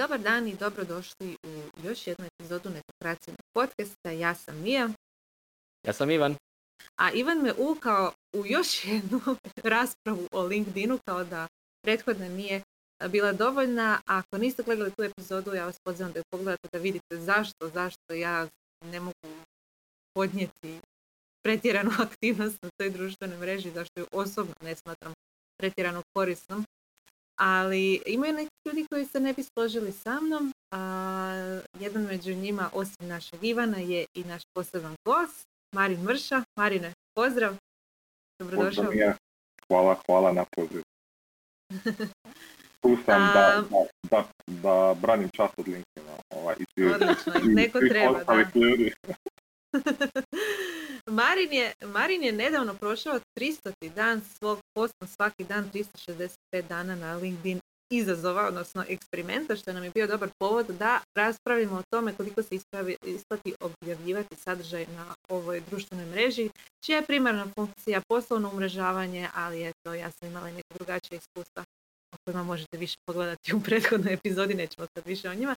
dobar dan i dobrodošli u još jednu epizodu Netokracijnog podcasta. Ja sam Mija, Ja sam Ivan. a Ivan me uvukao u još jednu raspravu o LinkedInu kao da prethodna nije bila dovoljna. Ako niste gledali tu epizodu, ja vas pozivam da ju pogledate da vidite zašto, zašto ja ne mogu podnijeti pretjeranu aktivnost na toj društvenoj mreži, zašto ju osobno ne smatram pretjerano korisnom. Ali imaju neki ljudi koji se ne bi složili sa mnom. A, jedan među njima, osim našeg Ivana, je i naš poseban gost, Marin Mrša. Marine, pozdrav. Dobrodošao. Pozdrav, Mija. Hvala, hvala na poziv. Tu sam A- da, da, da branim čast od LinkedIna. Ovaj, i svih- Odlično, i neko svih treba, da. ljudi. Marin, je, Marin je nedavno prošao 300. dan svog posla svaki dan 365 dana na LinkedIn izazova, odnosno eksperimenta, što nam je bio dobar povod da raspravimo o tome koliko se ispravi, isplati objavljivati sadržaj na ovoj društvenoj mreži, čija je primarna funkcija poslovno umrežavanje, ali eto, ja sam imala i neka drugačija iskustva o kojima možete više pogledati u prethodnoj epizodi, nećemo sad više o njima.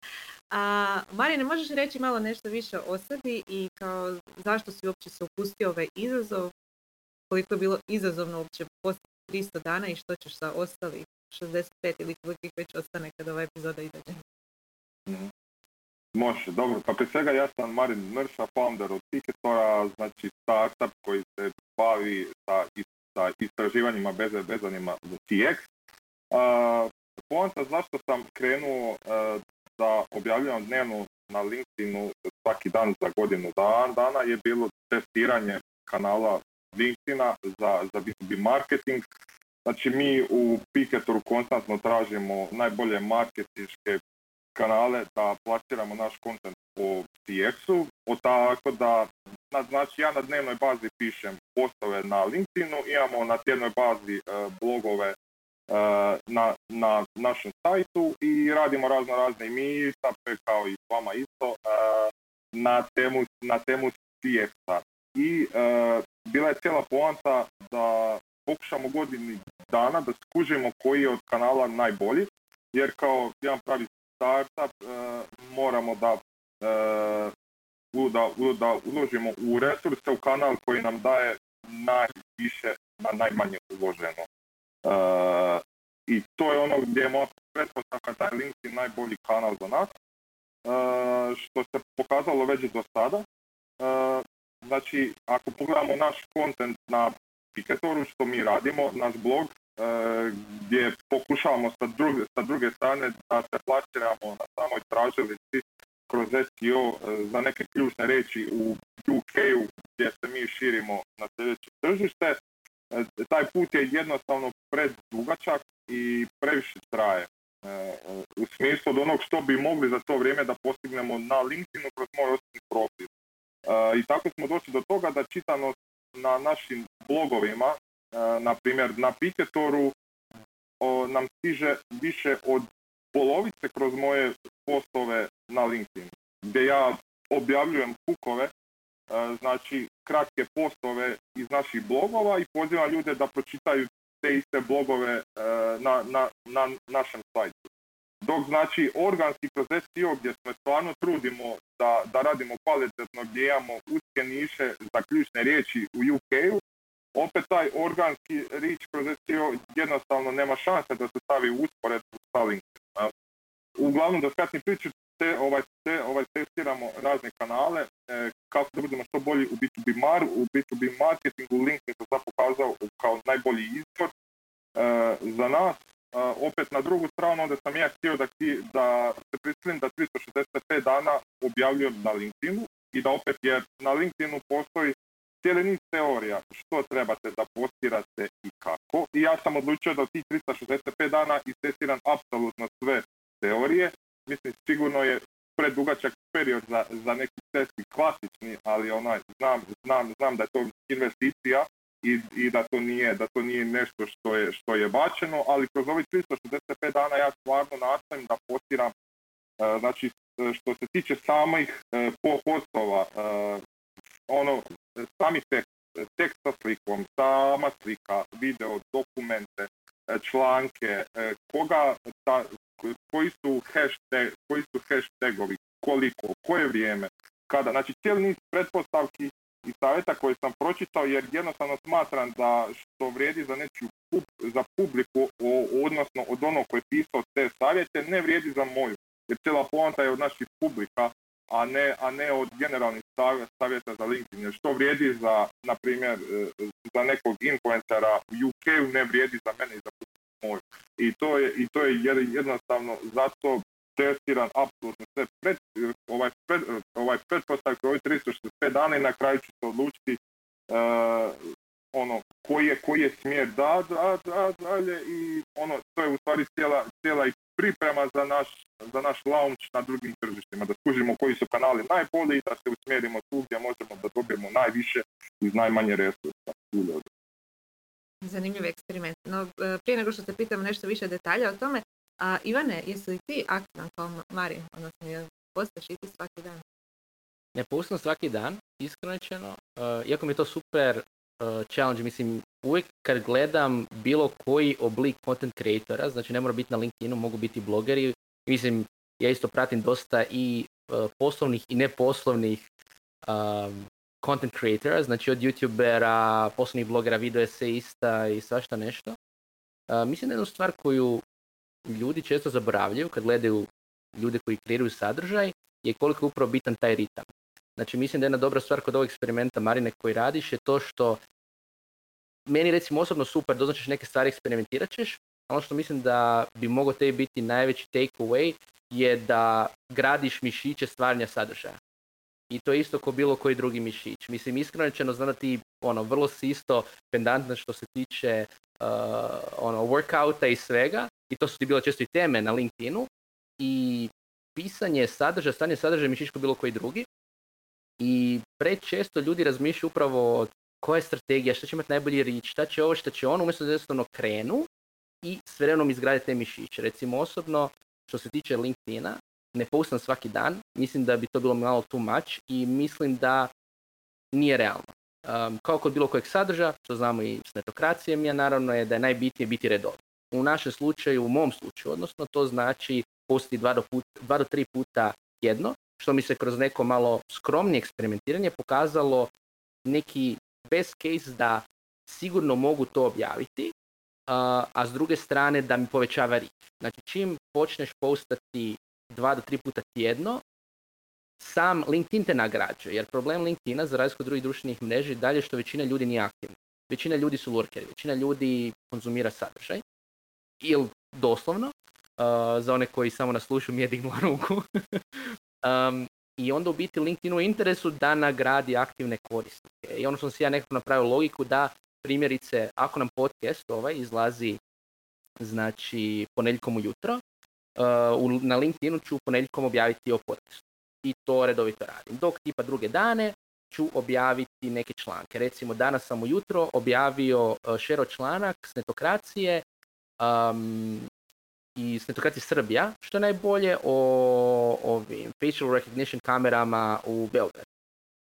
A, Marine, možeš reći malo nešto više o sebi i kao zašto si uopće se upustio ovaj izazov, koliko je bilo izazovno uopće postati 300 dana i što ćeš sa ostalih 65 ili koliko ih već ostane kada ova epizoda izađe. Može, dobro. Pa prije svega ja sam Marin Mrša, founder od Ticketora, znači startup koji se bavi sa istraživanjima bez vezanima za TX. Poanta zašto sam krenuo uh, da objavljujem dnevno na LinkedInu svaki dan za godinu dan, dana je bilo testiranje kanala LinkedIna za, za B2B marketing. Znači mi u Picketoru konstantno tražimo najbolje marketinške kanale da plasiramo naš kontent po CX-u, o tako da, na- znači ja na dnevnoj bazi pišem postove na LinkedInu, imamo na tjednoj bazi e, blogove e, na, na našem sajtu i radimo razno razne meetupe kao i s vama isto e, na temu, na temu CX-a. I e, bila je cijela poanta da pokušamo godini dana da skužimo koji je od kanala najbolji, jer kao jedan pravi startup e, moramo da, e, da, da uložimo u resurse u kanal koji nam daje najviše na najmanje uloženo. E, I to je ono gdje je moja pretpostavka da je LinkedIn najbolji kanal za nas, e, što se pokazalo već do sada. E, znači, ako pogledamo naš kontent na Piketoru, što mi radimo, naš blog, e, gdje pokušavamo sa druge, sa druge strane da se plasiramo na samoj tražilici kroz SEO za neke ključne reči u UK-u gdje se mi širimo na sljedeće tržište. E, taj put je jednostavno predugačak i previše traje. E, u smislu od onog što bi mogli za to vrijeme da postignemo na LinkedInu kroz moj osobni profil. E, I tako smo došli do toga da čitanost na našim blogovima, na primjer na Piketoru, nam stiže više od polovice kroz moje postove na LinkedIn, gdje ja objavljujem hukove, e, znači kratke postove iz naših blogova i pozivam ljude da pročitaju te iste blogove e, na, na, na našem sajtu. Dok znači organski kroz SEO gdje se stvarno trudimo da, da radimo kvalitetno, gdje imamo uske niše za ključne riječi u UK-u, opet taj organski rič kroz SEO jednostavno nema šanse da se stavi u usporedbu sa LinkedIn. a. Uglavnom da skratim priču, te, ovaj, te, ovaj, testiramo razne kanale e, kako da budemo što bolji u B2B mar, u B2B marketingu LinkedIn se sad pokazao kao najbolji izvor e, za nas. E, opet na drugu stranu onda sam ja htio da, ti- da se prisilim da 365 dana objavljujem na LinkedInu i da opet jer na LinkedInu postoji cijeli niz teorija što trebate da postirate i kako. I ja sam odlučio da u tih 365 dana istestiram apsolutno sve teorije. Mislim, sigurno je predugačak period za, za neki test klasični, ali onaj, znam, znam, znam da je to investicija i, i da to nije da to nije nešto što je što je bačeno, ali kroz ovih 365 dana ja stvarno nastojim da postiram e, znači e, što se tiče samih e, po- postova, e, ono, sami tekst, tekst sa slikom, sama slika, video, dokumente, članke, koga, ta, koji su hashtag, koji su hashtagovi, koliko, koje vrijeme, kada, znači cijeli niz pretpostavki i savjeta koje sam pročitao jer jednostavno smatram da što vrijedi za nečiju za publiku, odnosno od onog koji je pisao te savjete, ne vrijedi za moju. Jer cijela poanta je od naših publika, a ne, a ne od generalnih savjeta za LinkedIn. Jer što vrijedi za, na primjer, e, za nekog influencera u UK ne vrijedi za mene i za moju. I to je, i to je jednostavno zato testiran apsolutno sve pred, ovaj, pred, ovaj pretpostavke ovih 365 dana i na kraju ću se odlučiti uh, ono, koji je, koji je smjer da, da, da, dalje i ono, to je u stvari cijela, cijela i priprema za naš, za naš launch na drugim tržištima, da skužimo koji su kanali najbolji i da se usmjerimo tu gdje možemo da dobijemo najviše iz najmanje resursa Zanimljiv eksperiment. No, e, prije nego što te pitam nešto više detalja o tome, a Ivane, jesi li ti aktivan kao Marin, odnosno je postaš i ti svaki dan? Ne postam svaki dan, iskreno uh, iako mi je to super uh, challenge, mislim, uvijek kad gledam bilo koji oblik content creatora, znači ne mora biti na LinkedInu, mogu biti blogeri, mislim, ja isto pratim dosta i uh, poslovnih i neposlovnih content creatora, znači od youtubera, poslovnih blogera, video eseista i svašta nešto. Uh, mislim da jednu stvar koju ljudi često zaboravljaju kad gledaju ljude koji kreiraju sadržaj je koliko je upravo bitan taj ritam. Znači mislim da je jedna dobra stvar kod ovog eksperimenta Marine koji radiš je to što meni recimo osobno super, doznačiš neke stvari, eksperimentirat ćeš, ono što mislim da bi mogao tebi biti najveći take away je da gradiš mišiće stvaranja sadržaja. I to je isto kao bilo koji drugi mišić. Mislim, iskreno rečeno, znam da ti ono, vrlo si isto pendantna što se tiče uh, ono, workouta i svega. I to su ti bile često i teme na LinkedInu. I pisanje sadržaja, stanje sadržaja mišić kao bilo koji drugi. I prečesto ljudi razmišljaju upravo koja je strategija, šta će imati najbolji rič, šta će ovo, šta će ono, umjesto da jednostavno krenu i s vremenom izgrade te mišiće. Recimo osobno, što se tiče LinkedIna, ne postam svaki dan, mislim da bi to bilo malo too much i mislim da nije realno. Um, kao kod bilo kojeg sadržaja, što znamo i s netokracijem je naravno je da je najbitnije biti redovno. U našem slučaju, u mom slučaju, odnosno to znači postiti dva do, put, dva do tri puta jedno, što mi se kroz neko malo skromnije eksperimentiranje pokazalo neki best case da sigurno mogu to objaviti, a s druge strane da mi povećava reach. Znači čim počneš postati dva do tri puta tjedno, sam LinkedIn te nagrađuje, jer problem LinkedIna za razliku od drugih društvenih mreži dalje što većina ljudi nije aktivna. Većina ljudi su lurkeri, većina ljudi konzumira sadržaj. Ili doslovno, za one koji samo nas slušaju mi je digla ruku. um, I onda u biti LinkedIn u interesu da nagradi aktivne korisnike. I ono što sam ja nekako napravio logiku da primjerice ako nam podcast ovaj izlazi znači ponedjeljkom ujutro, uh, na LinkedInu ću ponedjeljkom objaviti o podcastu. I to redovito radim. Dok tipa druge dane ću objaviti neke članke. Recimo danas sam ujutro objavio uh, šero članak s netokracije um, i s netokracije Srbija, što je najbolje o ovim facial recognition kamerama u Beogradu.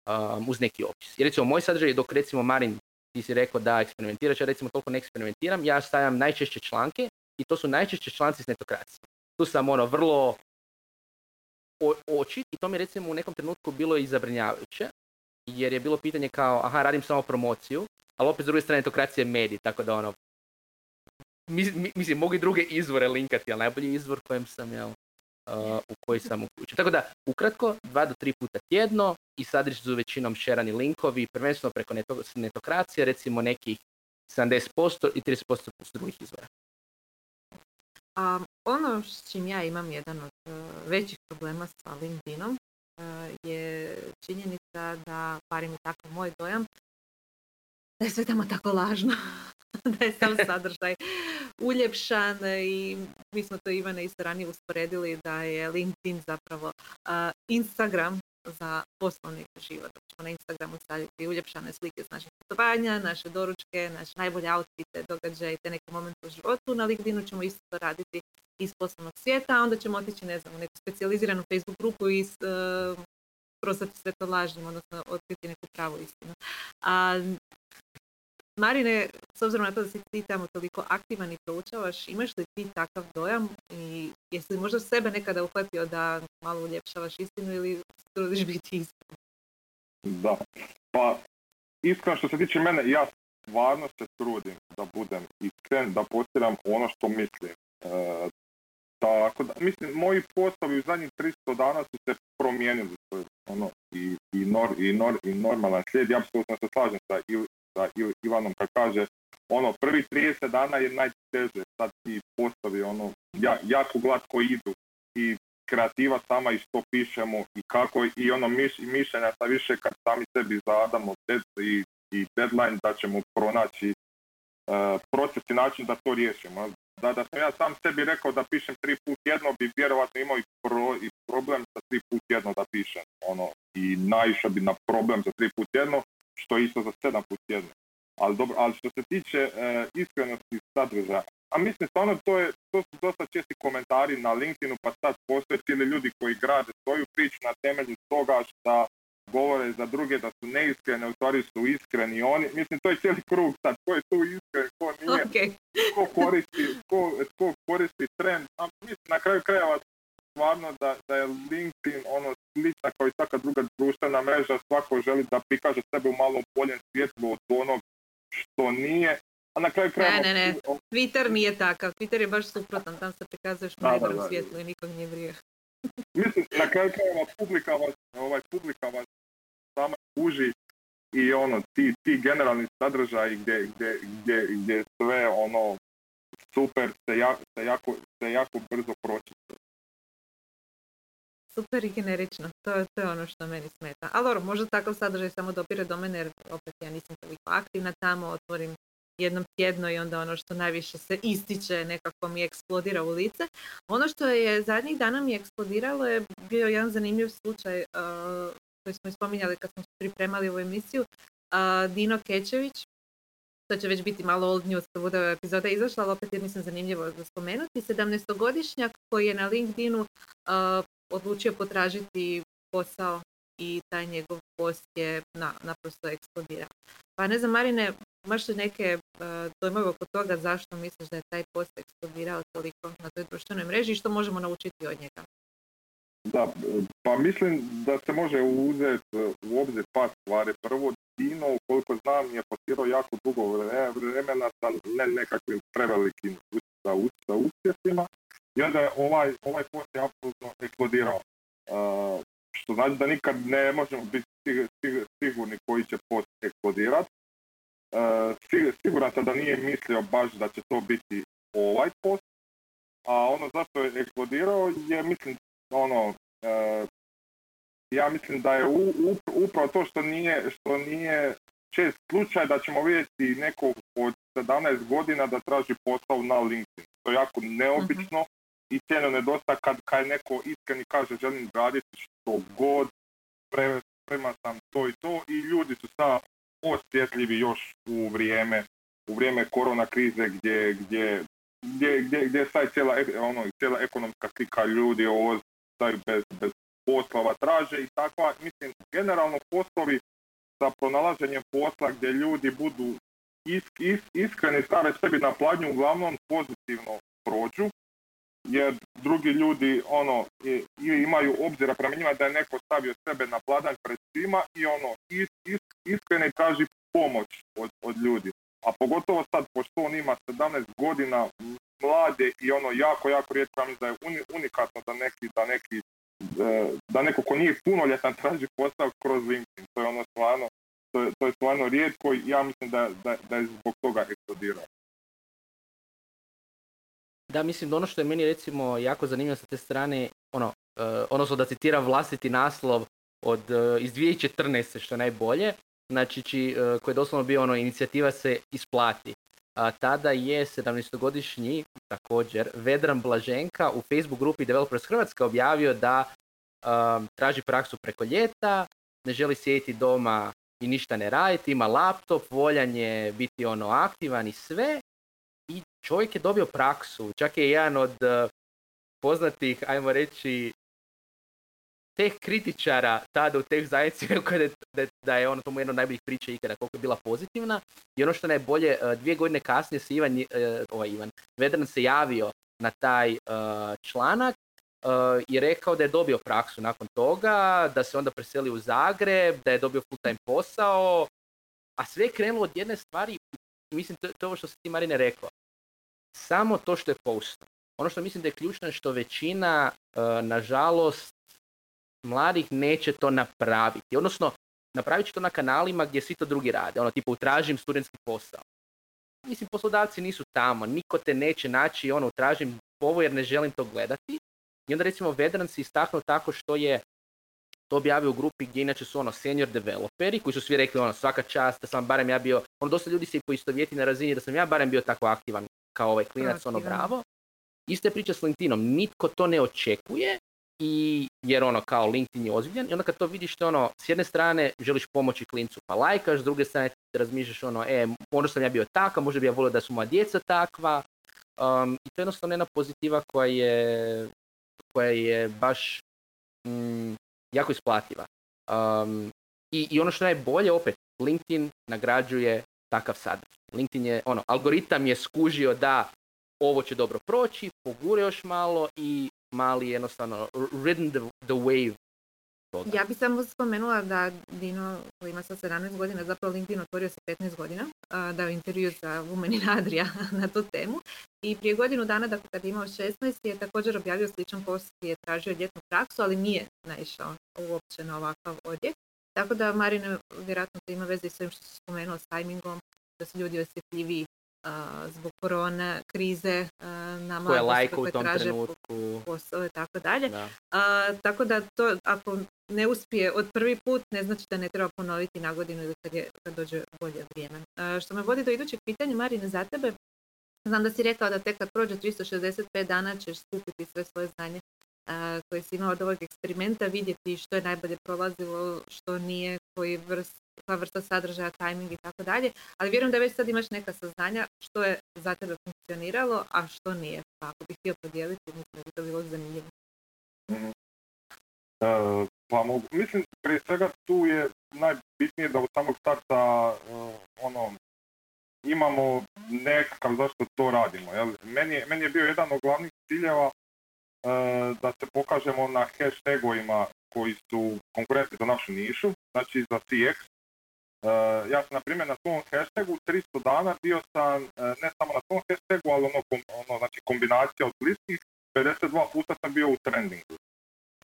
Um, uz neki opis. I recimo moj sadržaj, dok recimo Marin ti si rekao da eksperimentiraš, ja recimo toliko ne eksperimentiram, ja stavljam najčešće članke i to su najčešće članci s netokracije tu sam ono vrlo očit i to mi recimo u nekom trenutku bilo i zabrinjavajuće jer je bilo pitanje kao aha radim samo promociju ali opet s druge strane etokracija je medij tako da ono mislim mogu i druge izvore linkati ali najbolji izvor kojem sam jel, uh, u koji sam uključen. Tako da, ukratko, dva do tri puta tjedno i sadržaj su većinom šerani linkovi, prvenstveno preko netokracije, recimo nekih 70% i 30% drugih izvora. A ono s čim ja imam jedan od e, većih problema sa LinkedInom e, je činjenica da, bar mi tako moj dojam, da je sve tamo tako lažno, da je sam sadržaj uljepšan i mi smo to Ivane isto ranije usporedili da je LinkedIn zapravo Instagram za poslovni život. Ćemo na Instagramu staviti uljepšane slike s naših putovanja, naše doručke, naše najbolje outfite, događaje te neke momente u životu. Na LinkedInu ćemo isto to raditi iz poslovnog svijeta, a onda ćemo otići, ne znam, u neku specijaliziranu Facebook grupu i uh, prostati sve to lažnim, odnosno otkriti neku pravu istinu. A Marine, s obzirom na to da si ti tamo toliko aktivan i proučavaš, imaš li ti takav dojam i jesi li možda sebe nekada uhvatio da malo uljepšavaš istinu ili trudiš biti iskren? Da, pa iskreno što se tiče mene, ja stvarno se trudim da budem iskren, da postiram ono što mislim. E, tako da, mislim, moji postavi u zadnjih 300 dana su se promijenili. To je ono, i, i, nor, i, nor, i normalan slijed. Ja apsolutno se slažem sa, sa Ivanom kad kaže ono, prvi 30 dana je najteže. Sad ti postavi ono, ja, jako glatko idu kreativa sama i što pišemo i kako i ono miš, mišljenja sa više kad sami sebi zadamo i, i deadline da ćemo pronaći uh, proces i način da to riješimo. Da, da sam ja sam sebi rekao da pišem tri put jedno, bi vjerovatno imao i, pro, i problem sa tri put jedno da pišem. Ono, I naišao bi na problem za tri put jedno, što je isto za sedam put jedno. Ali, dobro, ali što se tiče e, iskrenosti sadržaja, a mislim stvarno to, je, to su dosta česti komentari na LinkedInu, pa sad postoje cijeli ljudi koji grade svoju priču na temelju toga što govore za druge da su neiskreni, u stvari su iskreni oni. Mislim, to je cijeli krug sad, ko je tu iskren, ko nije, okay. ko, koristi, ko, ko koristi trend. A mislim, na kraju krajeva stvarno da, da je LinkedIn ono slična kao i svaka druga društvena mreža, svako želi da prikaže sebe u malom boljem svjetlu od onog što nije. A na kraju krajeva... Ne, ne, ne. Twitter nije takav. Twitter je baš suprotan. Tam se prikazuješ u svjetlu i nikog nije vrije. Mislim, na kraju krajeva publika vas, ovaj, publika vas sama uži i ono, ti, ti generalni sadržaji gdje, gdje, gdje, gdje sve ono super se, jako, se, jako, se jako brzo pročite. Super i generično, to, to je ono što meni smeta. Ali dobro, možda takav sadržaj samo dopire do mene jer opet ja nisam toliko aktivna tamo, otvorim jednom tjedno i onda ono što najviše se ističe nekako mi eksplodira u lice. Ono što je zadnjih dana mi eksplodiralo je bio jedan zanimljiv slučaj uh, koji smo spominjali kad smo se pripremali u emisiju. Uh, Dino Kečević, to će već biti malo old news kad bude epizoda izašla, ali opet je mislim zanimljivo za spomenuti. 17-godišnjak koji je na LinkedInu uh, odlučio potražiti posao i taj njegov post je na, naprosto eksplodirao. Pa ne znam, Marine, imaš li neke dojmove oko toga zašto misliš da je taj post eksplodirao toliko na toj društvenoj mreži i što možemo naučiti od njega? Da, pa mislim da se može uzeti u obzir par stvari. Prvo, Dino, koliko znam, je postirao jako dugo vremena sa ne nekakvim prevelikim uspjesima i onda je ovaj, ovaj post je apsolutno eksplodirao. Uh, što znači da nikad ne možemo biti sigurni koji će post eksplodirati. Uh, siguran sam da nije mislio baš da će to biti ovaj post, a ono zašto je eksplodirao je mislim ono uh, ja mislim da je u, upravo to što nije, što nije čest slučaj da ćemo vidjeti nekog od 17 godina da traži posao na LinkedIn. To je jako neobično mhm i cijelo nedosta kad, kad neko iskreni kaže želim raditi što god, prema sam to i to i ljudi su sad osjetljivi još u vrijeme u vrijeme korona krize gdje, gdje, gdje, gdje, gdje sad cijela, ono, cijela ekonomska slika ljudi ostaju bez, bez poslova traže i takva, mislim, generalno poslovi za pronalaženje posla gdje ljudi budu is, is, iskreni stave sebi na pladnju uglavnom pozitivno prođu jer drugi ljudi ono ili imaju obzira prema njima da je neko stavio sebe na pladanj pred svima i ono is, is, iskreno traži pomoć od, od ljudi. A pogotovo sad, pošto on ima 17 godina mlade i ono jako, jako rijetko, ja da je unikatno da neki, da neki e, da neko ko nije punoljetan traži posao kroz LinkedIn. To je ono stvarno, to je, to je stvarno rijetko i ja mislim da, da, da je zbog toga eksplodirao. Da, mislim da ono što je meni recimo jako zanimljivo sa te strane, ono, uh, odnosno da citiram vlastiti naslov od, uh, iz 2014. što je najbolje, znači či, uh, koji je doslovno bio ono, inicijativa se isplati. A, tada je 17-godišnji također Vedran Blaženka u Facebook grupi Developers Hrvatska objavio da traži praksu preko ljeta, ne želi sjediti doma i ništa ne raditi, ima laptop, voljan je biti ono aktivan i sve i čovjek je dobio praksu. Čak je jedan od uh, poznatih, ajmo reći, teh kritičara tada u teh zajednici je, da da je ono to mu jedna od najboljih priča ikada koliko je bila pozitivna. I ono što je najbolje, e, dvije godine kasnije se Ivan, e, ovaj Ivan, Vedran se javio na taj članak i rekao da je dobio praksu nakon toga, da se onda preselio u Zagreb, da je dobio full time posao, a sve je krenulo od jedne stvari, mislim to, to što si ti Marine rekao, samo to što je postao. Ono što mislim da je ključno je što većina, nažalost, mladih neće to napraviti. Odnosno, napravit će to na kanalima gdje svi to drugi rade. Ono, tipo, utražim studentski posao. Mislim, poslodavci nisu tamo, niko te neće naći, ono, utražim ovo jer ne želim to gledati. I onda recimo Vedran se istaknuo tako što je to objavio u grupi gdje inače su ono senior developeri koji su svi rekli ono svaka čast da sam barem ja bio, ono dosta ljudi se i poistovjeti na razini da sam ja barem bio tako aktivan kao ovaj klinac, ono bravo. Ista je priča s LinkedInom, nitko to ne očekuje i jer ono kao LinkedIn je ozbiljan i onda kad to vidiš to ono s jedne strane želiš pomoći klincu pa lajkaš, s druge strane razmišljaš ono e možda sam ja bio takav, možda bi ja volio da su moja djeca takva um, i to je jednostavno jedna pozitiva koja je koja je baš mm, jako isplativa. Um, i, I ono što je najbolje, opet, LinkedIn nagrađuje takav sadržaj. LinkedIn je, ono, algoritam je skužio da ovo će dobro proći, pogure još malo i mali jednostavno ridden the, the wave Ja bih samo spomenula da Dino, koji ima sad 17 godina, zapravo LinkedIn otvorio sa 15 godina, da je intervju sa Women Adria na tu temu. I prije godinu dana, dakle kad je imao 16, je također objavio sličan post gdje je tražio ljetnu praksu, ali nije naišao uopće na ovakav odjek. Tako da Marine vjerojatno to ima veze s ovim što se spomenuo s tajmingom, da su ljudi osjetljiviji zbog korona, krize na mladost koje traže trenutku. posao i tako dalje. tako da to ako ne uspije od prvi put ne znači da ne treba ponoviti na godinu ili kad, je, kad dođe bolje vrijeme. što me vodi do idućeg pitanja, Marine, za tebe. Znam da si rekao da tek kad prođe 365 dana ćeš skupiti sve svoje znanje koje si imao od ovog eksperimenta, vidjeti što je najbolje prolazilo, što nije, koji vrst koja vrsta sadržaja, tajming i tako dalje, ali vjerujem da već sad imaš neka saznanja što je za tebe funkcioniralo, a što nije. Pa ako bih htio podijeliti, mislim da bi to bilo zanimljivo. mm pa mislim, prije svega tu je najbitnije da u samog starta uh, ono, imamo nekakav zašto to radimo. Jel? Meni, meni je bio jedan od glavnih ciljeva uh, da se pokažemo na hashtagovima koji su konkurentni za našu nišu, znači za CX, ja sam, na primjer, na svom hashtagu 300 dana bio sam, uh, ne samo na svom hashtagu, ali ono, ono znači kombinacija od bliskih, 52 puta sam bio u trendingu.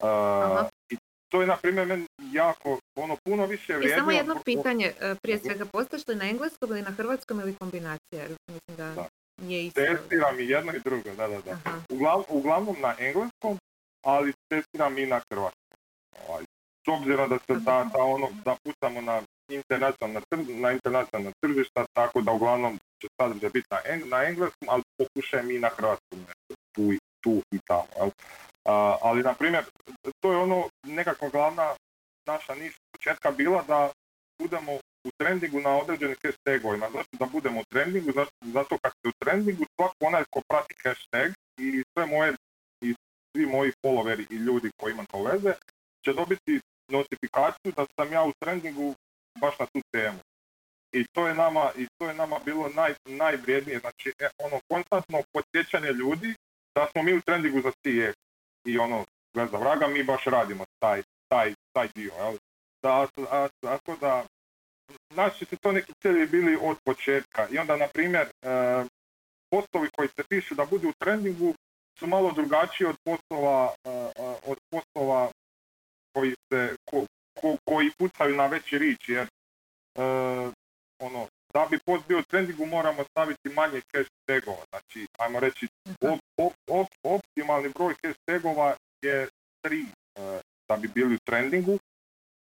Uh, I to je, na primjer, meni jako, ono, puno više vrijedno. I samo jedno pitanje, prije svega, postojiš li na engleskom ili na hrvatskom ili kombinacija? Mislim da, da. je isto. Testiram i jedno i drugo, da, da, da. Uglav, uglavnom na engleskom, ali testiram i na hrvatskom. Ovaj, s obzirom da se da, da, ono, da pucamo na internacionalna, na internacionalna tržišta, tako da uglavnom će sadržaj biti na, na engleskom, ali pokušajem i na hrvatskom tu, tu i tamo. Jel? ali, na primjer, to je ono nekakva glavna naša niš početka bila da budemo u trendingu na određenim hashtagovima. Zašto da budemo u trendingu? Zato, zato kad ste u trendingu, svako onaj ko prati hashtag i sve moje i svi moji followeri i ljudi koji imam to veze će dobiti notifikaciju da sam ja u trendingu baš na tu temu. I to je nama, i to je nama bilo naj, najvrijednije, znači e, ono konstantno podsjećanje ljudi da smo mi u trendingu za CX. I ono, za vraga, mi baš radimo taj, taj, taj dio. Jel? Da, a, tako da, naši su to neki ciljevi bili od početka. I onda, na primjer, e, postovi koji se pišu da budu u trendingu su malo drugačiji od poslova, e, e, od poslova koji se, koji pucaju na veći rič, jer e, ono, da bi post bio u trendingu moramo staviti manje hashtagova, znači ajmo reći op, op, op, optimalni broj hashtagova je tri e, da bi bili u trendingu,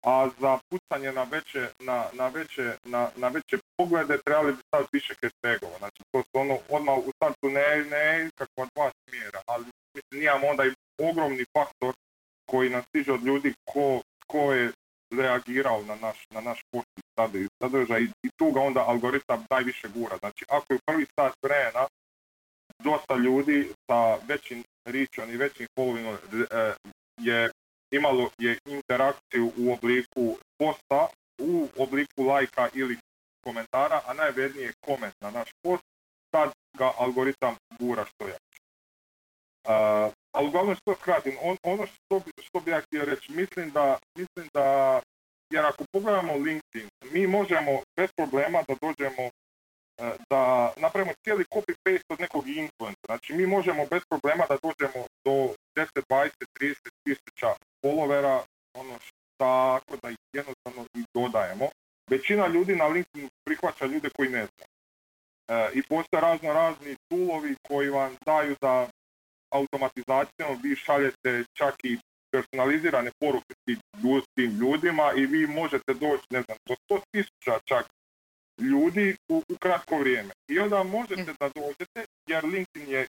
a za pucanje na veće, na, na veće, na, na veće poglede trebali bi staviti više hashtagova, znači to su ono odmah u startu ne, ne kakva dva smjera, ali mislim nijamo onda i ogromni faktor koji nas stiže od ljudi ko, ko je reagirao na naš, na naš sadržaj i tu ga onda algoritam najviše gura. Znači ako je prvi sat vremena dosta ljudi sa većim ričom i većim followingom e, je imalo je interakciju u obliku posta u obliku lajka ili komentara, a najvrednije je koment na naš post, tad ga algoritam gura što je. Uh, ali uglavnom što skratim, on, ono što, što bi ja htio reći, mislim da, mislim da, jer ako pogledamo LinkedIn, mi možemo bez problema da dođemo da napravimo cijeli copy-paste od nekog influencera. Znači mi možemo bez problema da dođemo do 10, 20, 30 tisuća followera, ono tako da ih jednostavno i dodajemo. Većina ljudi na LinkedIn prihvaća ljude koji ne znaju. E, I postoje razno razni toolovi koji vam daju da automatizacijom vi šaljete čak i personalizirane poruke tim ljudima i vi možete doći, ne znam, do 100 tisuća čak ljudi u, u kratko vrijeme. I onda možete da dođete, jer LinkedIn je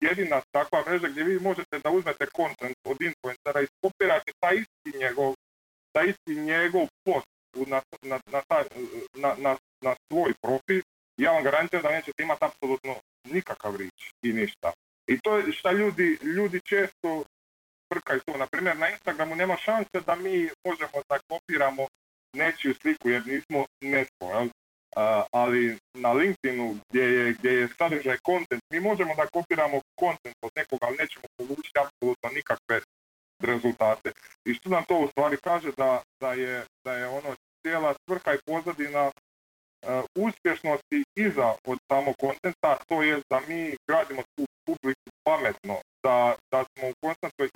jedina takva mreža gdje vi možete da uzmete kontent od influencera i skopirate taj isti njegov, taj isti njegov post na, na, na, na, na svoj profil. Ja vam garantiram da nećete imati apsolutno nikakav rič i ništa. I to je šta ljudi, ljudi često prkaju to. Naprimjer, na Instagramu nema šanse da mi možemo da kopiramo nečiju sliku jer nismo netko. Jel? ali na LinkedInu gdje je, gdje je sadržaj kontent, mi možemo da kopiramo kontent od nekoga, ali nećemo polučiti apsolutno nikakve rezultate. I što nam to u stvari kaže da, da, je, da je ono cijela svrha i pozadina uspješnosti iza od samog kontenta, to je da mi gradimo tu publiku pametno, da, da smo u konstantnoj,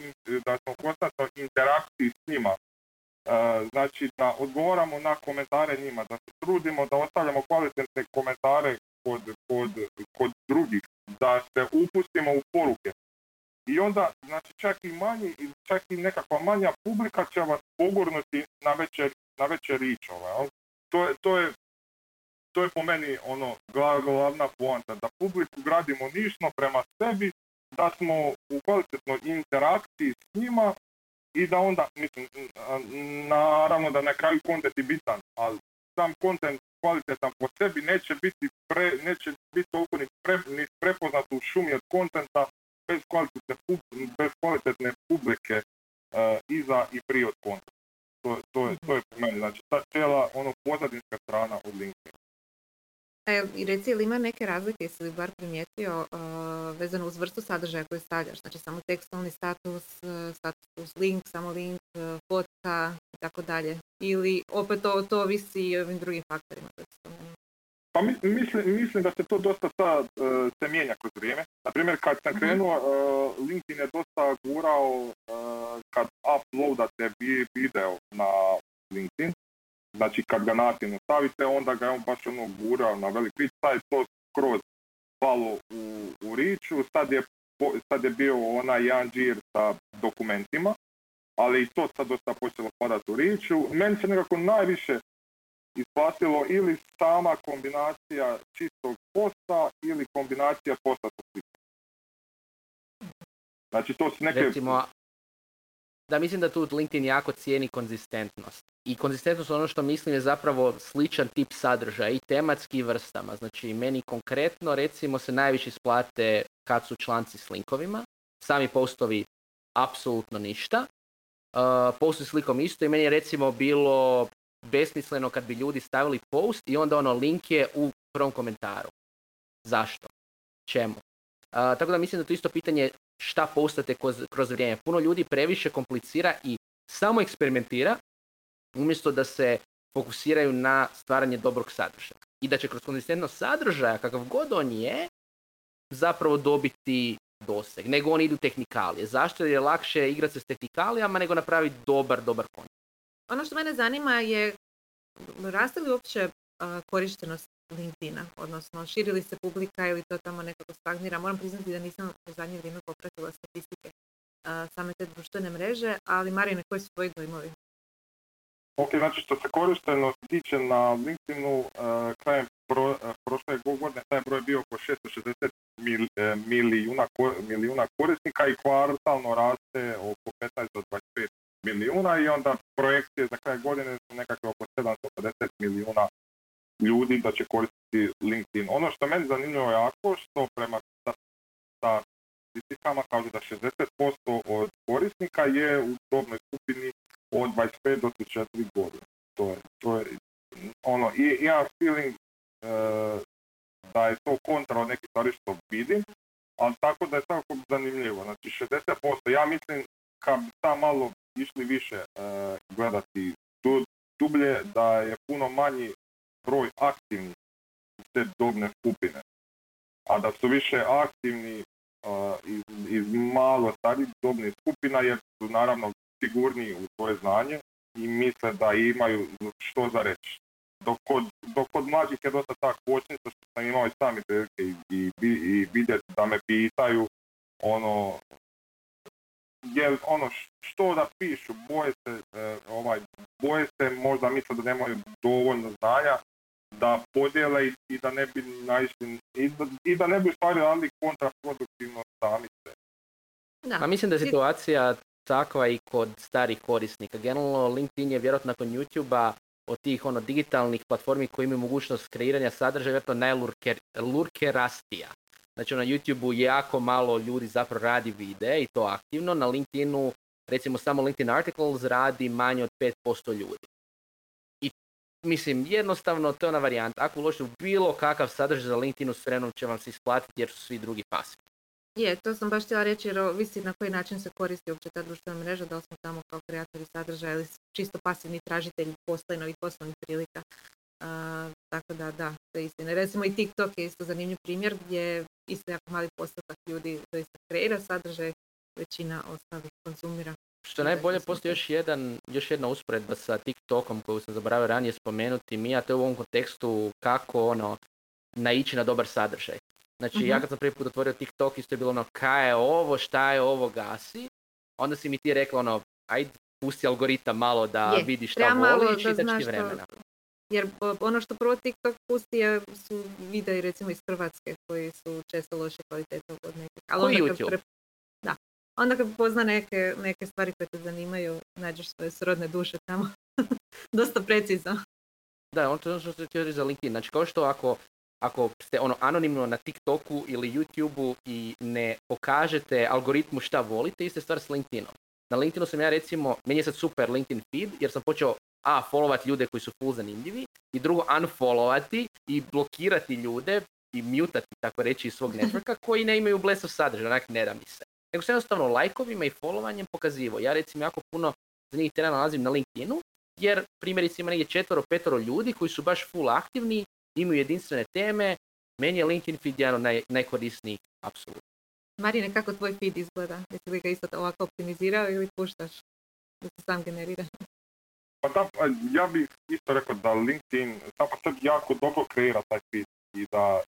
da smo u konstantnoj interakciji s njima, znači da odgovaramo na komentare njima, da se trudimo da ostavljamo kvalitetne komentare kod, kod, kod drugih, da se upustimo u poruke. I onda, znači čak i manji, čak i nekakva manja publika će vas pogurnuti na večer, na večer ričova. To je, to je to je po meni ono glavna poanta, da publiku gradimo nišno prema sebi, da smo u kvalitetnoj interakciji s njima i da onda, mislim, naravno da na kraju kontent je bitan, ali sam kontent kvalitetan po sebi neće biti pre, neće biti toliko ni, pre, ni prepoznat u šumi od kontenta bez kvalitetne, bez kvalitetne publike uh, iza i prije od kontenta. To, to, je, to je po meni, znači ta cijela ono pozadinska strana od LinkedIn. E, I reci, ili ima neke razlike, jesi li bar primijetio uh, vezano uz vrstu sadržaja koju stavljaš? Znači samo tekstualni status, uh, status link, samo link, fotka i tako dalje. Ili opet to, to visi i ovim drugim faktorima Pa mislim, mislim da se to dosta sad se mijenja kroz vrijeme. Naprimjer, kad sam mhm. krenuo, LinkedIn je dosta gurao kad uploadate video na LinkedIn, Znači kad ga nativno stavite, onda ga je on baš ono gurao na velik rič, sad je to skroz palo u, u riču, sad je, sad je bio onaj jedan džir sa dokumentima, ali i to sad dosta počelo padati u riču. Meni se nekako najviše isplatilo ili sama kombinacija čistog posta ili kombinacija posta sa Znači to su neke... Recimo, da mislim da tu LinkedIn jako cijeni konzistentnost. I konzistentnost ono što mislim je zapravo sličan tip sadržaja i tematski i vrstama. Znači meni konkretno recimo se najviše isplate kad su članci s linkovima. Sami postovi apsolutno ništa. Uh, postovi s likom isto i meni je recimo bilo besmisleno kad bi ljudi stavili post i onda ono link je u prvom komentaru. Zašto? Čemu? Uh, tako da mislim da to isto pitanje šta postate kroz, kroz vrijeme. Puno ljudi previše komplicira i samo eksperimentira umjesto da se fokusiraju na stvaranje dobrog sadržaja. I da će kroz konzistentnost sadržaja, kakav god on je, zapravo dobiti doseg. Nego oni idu tehnikalije. Zašto? Je lakše igrati se s tehnikalijama nego napraviti dobar, dobar kontent. Ono što mene zanima je raste li uopće korištenost LinkedIna, odnosno širi li se publika ili to tamo nekako stagnira. Moram priznati da nisam u zadnje vrijeme popratila statistike same te društvene mreže, ali Marine, koji su tvoji dojmovi? Ok, znači što se korištenost tiče na LinkedInu, uh, krajem pro, prošle godine taj broj bio oko 660 mil, uh, milijuna, milijuna korisnika i kvartalno raste oko 15 do 25 milijuna i onda projekcije za kraj godine su nekakve oko 750 milijuna ljudi da će koristiti LinkedIn. Ono što meni zanimljivo jako što prema statistikama kaže da 60% od korisnika je u dobnoj skupini od 25 do 34 godine. To je, to je, ono, i imam feeling da je to kontra od nekih stvari što vidim, ali tako da je tako zanimljivo. Znači 60%, ja mislim kad bi sam malo išli više gledati tu, dublje, da je puno manji broj aktivnih te dobne skupine. A da su više aktivni iz, malo starijih dobnih skupina jer su naravno sigurniji u svoje znanje i misle da imaju što za reći. Dok kod, dok kod mlađih je dosta ta kočnica što sam imao i sami prilike i, i, i vidjeti da me pitaju ono je ono što da pišu, boje se, e, ovaj, boje se možda misle da nemaju dovoljno znanja da podijele i, da ne bi naišli i da, i da ne bi stvari kontraproduktivno sami se. Da. mislim da je situacija takva i kod starih korisnika. Generalno LinkedIn je vjerojatno nakon YouTube-a od tih ono digitalnih platformi koji imaju mogućnost kreiranja sadržaja vjerojatno najlurkerastija. Znači na YouTube-u jako malo ljudi zapravo radi videe i to aktivno. Na LinkedInu, recimo samo LinkedIn Articles radi manje od 5% ljudi. Mislim, jednostavno to je ona varijanta. Ako uložite u bilo kakav sadržaj za LinkedInu s vremenom će vam se isplatiti jer su svi drugi pasivni. Je, to sam baš htjela reći jer visi na koji način se koristi uopće ta društvena mreža, da li smo tamo kao kreatori sadržaja ili čisto pasivni tražitelji posla i novih poslovnih prilika. tako da, da, to je istina. Recimo i TikTok je isto zanimljiv primjer gdje isto jako mali postotak ljudi doista kreira sadržaj, većina ostalih konzumira. Što najbolje postoji još, jedan, još jedna usporedba sa TikTokom koju sam zaboravio ranije spomenuti mi, a to je u ovom kontekstu kako ono naići na dobar sadržaj. Znači, ja mhm. kad sam prvi put otvorio TikTok, isto je bilo ono, kaj je ovo, šta je ovo, gasi. Onda si mi ti rekla ono, ajde, pusti algoritam malo da je, vidi šta voli i ti vremena. Jer ono što prvo TikTok pusti je, su videi recimo iz Hrvatske koji su često loše kvalitete od nekih. Ali onda YouTube. Da. Onda kad pozna neke, neke stvari koje te zanimaju, nađeš svoje srodne duše tamo. Dosta precizno. Da, ono to što se htio za LinkedIn. Znači kao što ako ako ste ono anonimno na TikToku ili YouTubeu i ne pokažete algoritmu šta volite, iste stvar s LinkedInom. Na LinkedInu sam ja recimo, meni je sad super LinkedIn feed jer sam počeo a, followati ljude koji su full zanimljivi i drugo unfollowati i blokirati ljude i mutati, tako reći, iz svog networka koji ne imaju blesav sadržaj, onak ne da mi se. Nego se jednostavno lajkovima i followanjem pokazivo. Ja recimo jako puno njih tjera nalazim na LinkedInu jer primjerice ima negdje četvoro, petoro ljudi koji su baš full aktivni imaju jedinstvene teme, meni je LinkedIn feed jedan od naj, najkorisnijih, apsolutno. Marine, kako tvoj feed izgleda? Jesi li ga isto ovako optimizirao ili puštaš da se sam generira? Pa da, ja bih isto rekao da LinkedIn tamo sad jako dobro kreira taj feed i da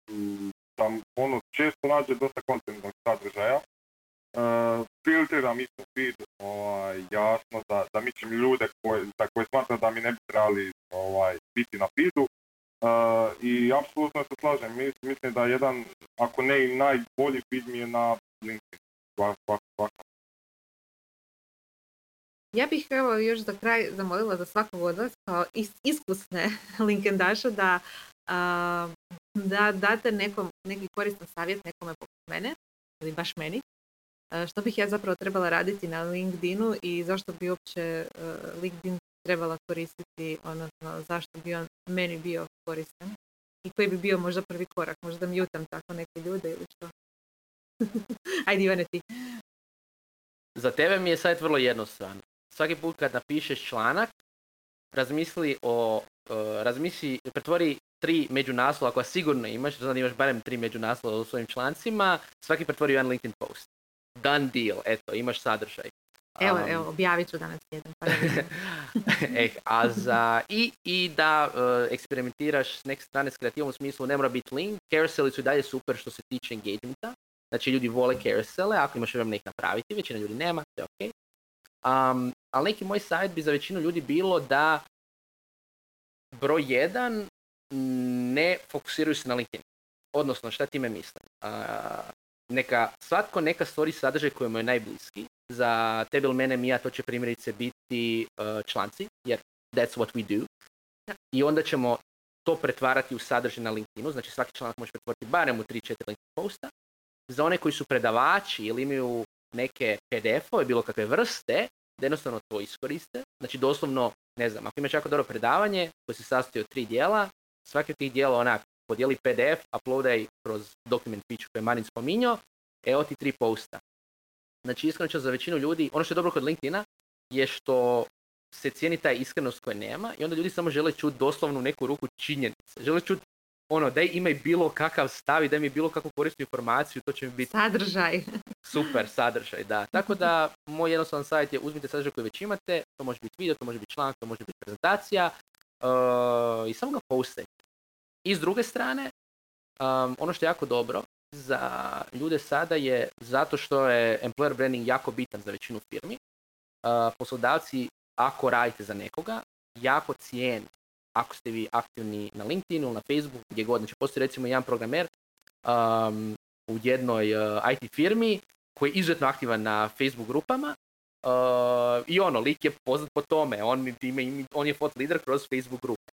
tam ono često nađe dosta kontentnog sadržaja. Uh, filtriram isto feed, ovaj, jasno da, da mičem ljude koje, za koje smatram da mi ne bi trebali ovaj, biti na feedu, I apsolutno se slažem, mislim da jedan, ako ne i najbolji film je na LinkedIn. Ja bih evo još za kraj zamolila za svakog od vas kao iskusne linkendaša da, da date nekom, neki koristan savjet nekome poput mene ili baš meni. Što bih ja zapravo trebala raditi na LinkedInu i zašto bi uopće LinkedIn trebala koristiti, odnosno zašto bi on meni bio koristan i koji bi bio možda prvi korak, možda mjutam tako neke ljude ili što. Ajde Ivane ti. Za tebe mi je savjet vrlo jednostavan. Svaki put kad napišeš članak, razmisli o, uh, razmisli, pretvori tri međunaslova koja sigurno imaš, znam da imaš barem tri međunaslova u svojim člancima, svaki pretvori jedan LinkedIn post. Done deal, eto, imaš sadržaj. Evo, um, evo, objavit ću danas jedan. Pa eh, a za, i, i da uh, eksperimentiraš s neke strane s kreativom u smislu ne mora biti link, carouseli su i dalje super što se tiče engagementa, znači ljudi vole carousele, ako imaš vremena ih napraviti, većina ljudi nema, to je ok. Um, ali neki moj savjet bi za većinu ljudi bilo da broj jedan ne fokusiraju se na LinkedIn. Odnosno, šta time mislim? Uh, neka, svatko neka stvori sadržaj koji mu je najbliski, za tebe ili mene, Mija, to će primjerice biti uh, članci, jer that's what we do. I onda ćemo to pretvarati u sadržaj na LinkedInu, znači svaki članak može pretvoriti barem u 3-4 LinkedIn posta. Za one koji su predavači ili imaju neke PDF-ove, bilo kakve vrste, da jednostavno to iskoriste. Znači doslovno, ne znam, ako imaš jako dobro predavanje koje se sastoji od tri dijela, svaki od tih dijela onak podijeli PDF, uploadaj kroz document feature koje je Marin spominjao, evo ti tri posta. Znači iskreno za većinu ljudi, ono što je dobro kod LinkedIna je što se cijeni ta iskrenost koja nema i onda ljudi samo žele čuti doslovnu neku ruku činjenice. Žele čuti ono, daj imaj bilo kakav stav i daj mi bilo kakvu korisnu informaciju, to će mi biti... Sadržaj. Super, sadržaj, da. Tako da, moj jednostavan savjet je uzmite sadržaj koji već imate, to može biti video, to može biti članak, to može biti prezentacija uh, i samo ga postajte. I s druge strane, um, ono što je jako dobro za ljude sada je zato što je employer branding jako bitan za većinu firmi. Uh, poslodavci, ako radite za nekoga, jako cijeni ako ste vi aktivni na LinkedInu, na Facebooku, gdje god. Znači, postoji recimo jedan programer um, u jednoj uh, IT firmi koji je izuzetno aktivan na Facebook grupama uh, i ono, lik je poznat po tome, on, ime, on je fot leader kroz Facebook grupe.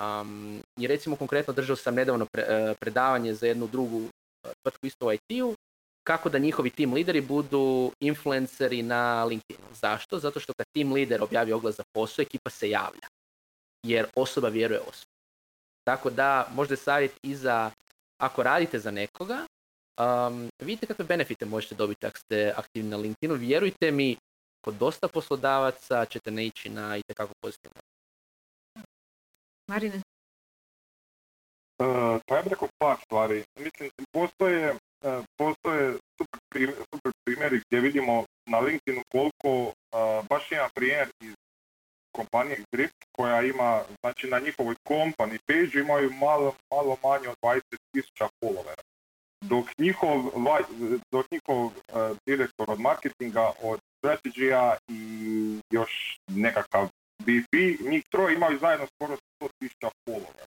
Um, I recimo konkretno držao sam nedavno uh, predavanje za jednu drugu uh, tvrtku isto u IT-u, kako da njihovi team lideri budu influenceri na LinkedInu. Zašto? Zato što kad team lider objavi oglas za posao, ekipa se javlja jer osoba vjeruje osobi. Tako da možda je savjet i za, ako radite za nekoga, um, vidite kakve benefite možete dobiti ako ste aktivni na LinkedInu. Vjerujte mi, kod dosta poslodavaca ćete ne ići na i tekako pozitivno. Marine? Uh, pa ja bih rekao par stvari. Mislim, postoje, uh, postoje super, primjeri gdje vidimo na LinkedInu koliko uh, baš jedan primjer iz kompanije Grip koja ima, znači na njihovoj company page imaju malo, malo manje od 20.000 followera. Dok njihov, dok njihov direktor od marketinga, od strategija i još nekakav BP, njih troje imaju zajedno skoro 100.000 followera.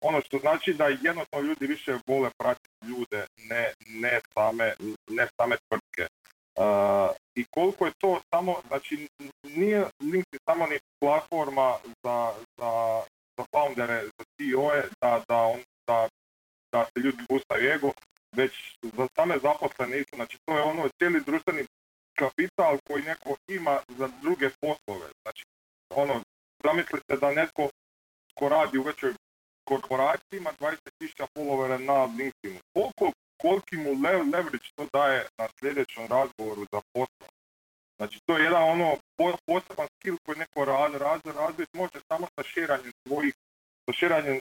Ono što znači da jednostavno ljudi više vole pratiti ljude, ne, ne, same, ne same tvrtke. Uh, I koliko je to samo, znači nije LinkedIn samo ni platforma za, za, za foundere, za CEO-e, da, da, on, da, da se ljudi boostaju ego, već za same zaposlene isto. Znači to je ono cijeli društveni kapital koji neko ima za druge poslove. Znači, ono, zamislite da netko ko radi u većoj korporaciji ima 20.000 followera na LinkedInu. Koliko koliki mu leverage to daje na sljedećem razgovoru za posao. Znači to je jedan ono poseban skill koji neko radi, radi, radi, može samo sa širanjem svojih, sa širanjem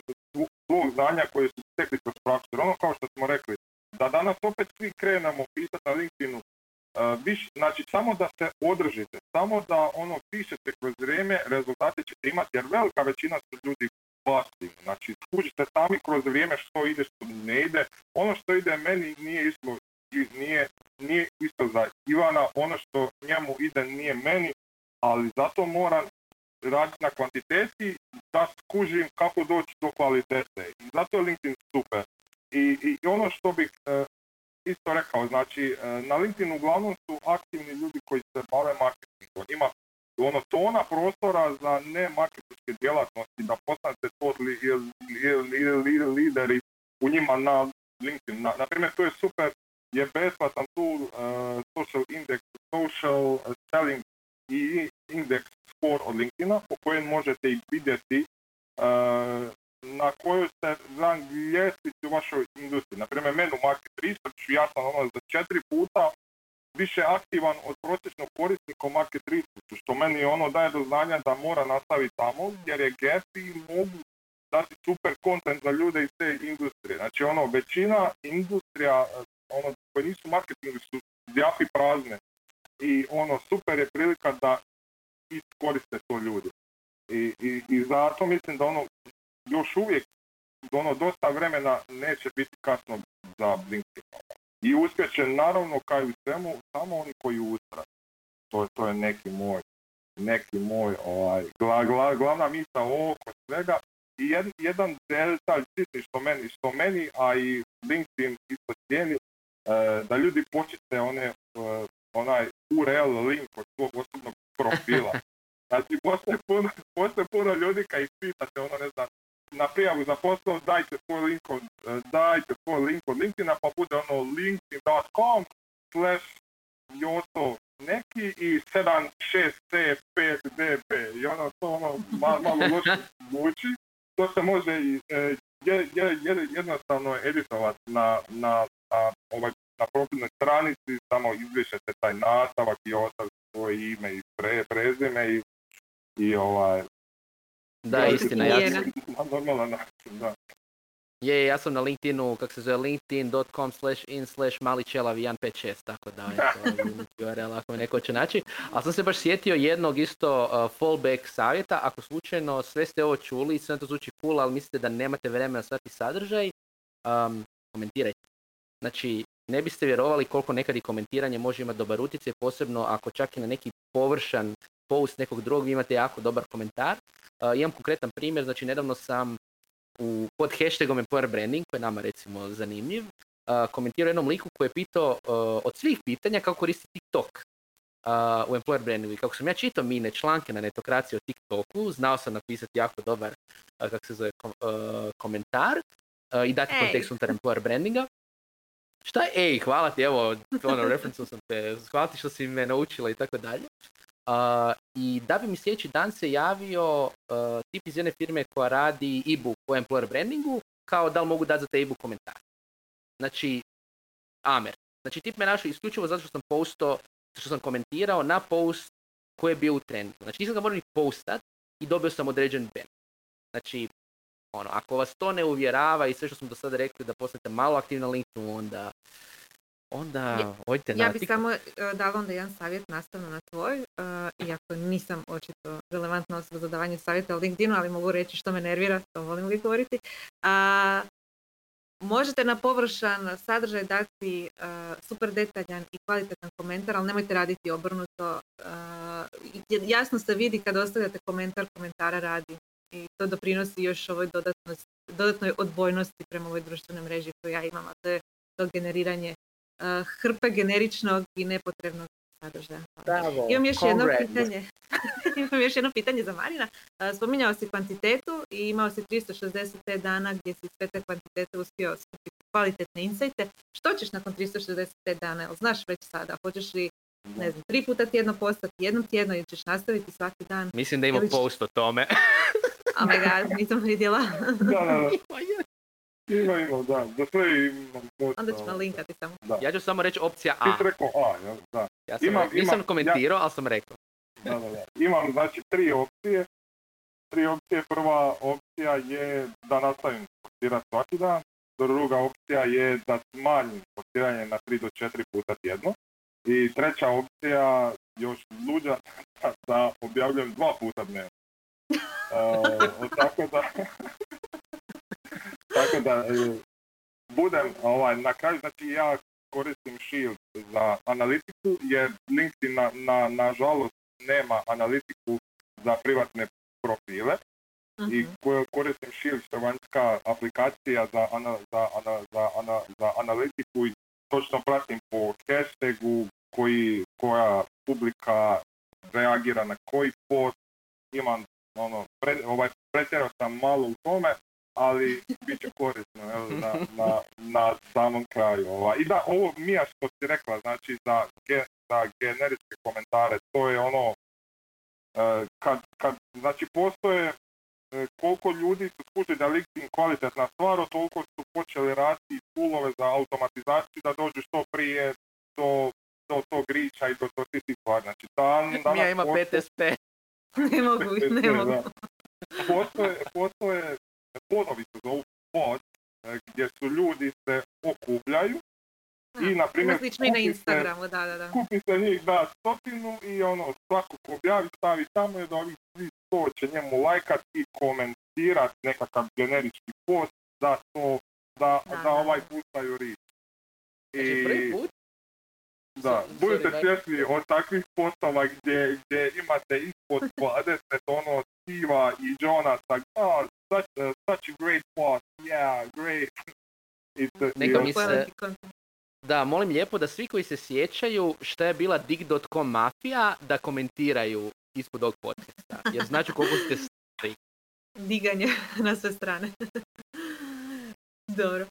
svog znanja koje su stekli kroz praksu. Ono kao što smo rekli, da danas opet svi krenemo pisati na LinkedInu, viš, znači samo da se održite, samo da ono pišete kroz vrijeme, rezultate ćete imati, jer velika većina su ljudi pasivni. Znači, skužite sami kroz vrijeme što ide, što ne ide. Ono što ide meni nije isto, nije, nije isto za Ivana, ono što njemu ide nije meni, ali zato moram raditi na kvantiteti da skužim kako doći do kvalitete. I zato je LinkedIn super. I, i ono što bih e, isto rekao, znači e, na LinkedIn uglavnom su aktivni ljudi koji se bave marketingom. Ima ono tona prostora za ne marketinške djelatnosti da postanete to lideri u njima na LinkedIn. Na, primjer, to je super, je besplatan tool uh, social index, social selling i index score od LinkedIna po kojem možete i vidjeti uh, na kojoj ste rang ljestvici u vašoj industriji. Naprimjer, menu market research, ja sam ono za četiri puta više aktivan od prosječnog korisnika market researchu, što meni ono daje do znanja da mora nastaviti tamo, jer je gap mogu dati super kontent za ljude iz te industrije. Znači ono, većina industrija ono, koje nisu marketingu su zjapi prazne i ono, super je prilika da iskoriste to ljudi. I, i, i zato mislim da ono, još uvijek ono, dosta vremena neće biti kasno za LinkedIn. I uspjeće naravno kao i u svemu samo oni koji ustraju. To, to je neki moj, neki moj ovaj, gla, gla, glavna misa oko svega. I jed, jedan detalj što meni, što meni, a i LinkedIn isto cijeni, e, da ljudi počite one, e, onaj URL link od svog osobnog profila. Znači, postoje puno, postoje puno ljudi kad ih pitate, ono ne znam, na prijavu za posao dajte svoj link od, dajte svoj link od LinkedIna pa bude ono linkedin.com slash Joto neki i 7, 6, C, 5, D, B. I ono to ono malo, malo loše zvuči. To se može i e, je, je, je, jednostavno editovati na, na, na, ovaj, na profilnoj stranici, samo izbrišete taj nastavak i ostavite svoje ime i pre, prezime i, i ovaj... Da, istina, ja sam, Na normalan način, da. je, ja sam na LinkedInu, kako se zove, linkedin.com slash in slash maličelav 156, tako da je to URL ako me neko će naći. Ali sam se baš sjetio jednog isto uh, fallback savjeta, ako slučajno sve ste ovo čuli i sve to zvuči cool, ali mislite da nemate vremena shvatiti sadržaj, um, komentirajte. Znači, ne biste vjerovali koliko nekad i komentiranje može imati dobar utjecaj, posebno ako čak i na neki površan post nekog drugog vi imate jako dobar komentar. Uh, imam konkretan primjer, znači nedavno sam u, pod hashtagom Employer Branding, koji je nama recimo zanimljiv, uh, komentirao jednom liku koji je pitao uh, od svih pitanja kako koristi TikTok uh, u Employer Brandingu. I kako sam ja čitao mine članke na netokraciji o TikToku, znao sam napisati jako dobar, uh, kako se zove, kom- uh, komentar uh, i dati Ej. kontekst unutar Employer Brandinga. Šta je, ej, hvala ti, evo, ono, referencu sam te, hvala ti što si me naučila i tako dalje. Uh, I da bi mi sljedeći dan se javio uh, tip iz jedne firme koja radi e-book o employer brandingu, kao da li mogu dati za taj e-book komentar. Znači, Amer. Znači, tip me našao isključivo zato što sam postao, što sam komentirao na post koji je bio u trendu. Znači, nisam ga morao ni postat i dobio sam određen ben. Znači, ono, ako vas to ne uvjerava i sve što smo do sada rekli da postanete malo aktivni na LinkedInu, onda onda Ja- odite na Ja bih TikTok. samo e, dala onda jedan savjet nastavno na tvoj, e, iako nisam očito relevantna osoba za davanje savjeta o LinkedInu, ali mogu reći što me nervira, to volim uvijek govoriti. A, možete na površan sadržaj dati e, super detaljan i kvalitetan komentar, ali nemojte raditi obrnuto. Jasno se vidi kad ostavljate komentar, komentara radi. I to doprinosi još ovoj dodatnoj odbojnosti prema ovoj društvenoj mreži koju ja imam, a to je to generiranje uh, hrpe generičnog i nepotrebnog sadržaja. Bravo, Imam još jedno pitanje. Imam još jedno pitanje za Marina. Uh, Spominjao si kvantitetu i imao si 365 dana gdje si sve te kvantitete uspio skupiti kvalitetne insajte. Što ćeš nakon 365 dana? Jel znaš već sada? Hoćeš li, ne znam, tri puta tjedno postati, jednom tjedno ili ćeš nastaviti svaki dan? Mislim da ima će- post o tome. Oh my god, nisam vidjela. Da, da, da. Ima, ima, da. Za sve imam Onda ćemo linkati samo. Da. ja ću samo reći opcija Ti A. si rekao A, jel? Da. Ja sam, Imam- rekao- nisam imam- komentirao, ali sam rekao. Da, da, da. Imam znači tri opcije. Tri opcije. Prva opcija je da nastavim postirati svaki dan. Druga opcija je da smanjim postiranje na 3 do 4 puta tjedno. I treća opcija, još luđa, da, da objavljujem dva puta dnevno. E, tako da, tako da e, budem ovaj, na kraju, znači ja koristim Shield za analitiku, jer LinkedIn na, na, nažalost nema analitiku za privatne profile i Mhm. ko- koristim Shield što je vanjska aplikacija za, ana, za, ana, za, ana, za analitiku i točno pratim po hashtagu koji, koja publika reagira na koji post, imam ono, pre, ovaj, pretjerao sam malo u tome, ali bit će korisno jel, na, na, na samom kraju. Ovaj. I da, ovo Mija što si rekla, znači za, ge, za generičke komentare, to je ono, e, kad, kad znači postoje e, koliko ljudi su skužili da LinkedIn kvalitetna stvar, toliko su počeli raditi toolove za automatizaciju da dođu što prije do, do tog riča i do, do tih stvari. Znači, dan, danas Mija ima postoje- PTSP. ne mogu, ne mogu. Postoje, postoje podovi se zovu pod, gdje su ljudi se okupljaju i, na primjer, Slično i na se- Instagramu, da, da, da. se njih da stotinu i ono svako ko objavi stavi tamo i da ovih svi sto će njemu lajkat i komentirat nekakav generički post da to da, Da, da, da, ovaj da. pustaju rič. Znači, prvi put Da, budite svjesni od takvih postova gdje, gdje imate ispod 20 ono Steva i Jonasa, oh, such, a, such a great post, yeah, great. It's, Neka i- mi se-. Da, molim lijepo da svi koji se sjećaju šta je bila dig.com mafija, da komentiraju ispod ovog podcasta. Jer znači koliko ste stari. diganje na sve strane. Dobro.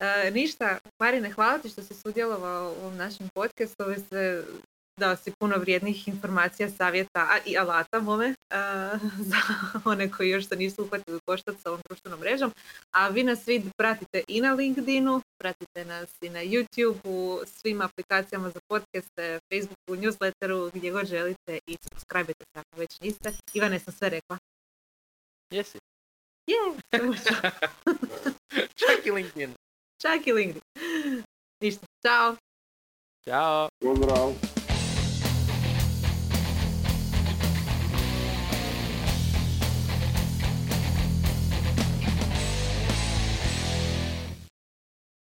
E, ništa, Marine, hvala ti što si sudjelovao u ovom našem podcastu. Ovo je sve dao si puno vrijednih informacija, savjeta a i alata mome za one koji još se nisu uhvatili koštac sa ovom društvenom mrežom. A vi nas svi pratite i na LinkedInu, pratite nas i na YouTube, u svim aplikacijama za podcaste, Facebooku, newsletteru, gdje god želite i subscribe-te ako već niste. Ivane sam sve rekla. Jesi. Je, Čak i LinkedIn. Čak i LinkedIn. Ništa, čao. Ćao. Pozdrav!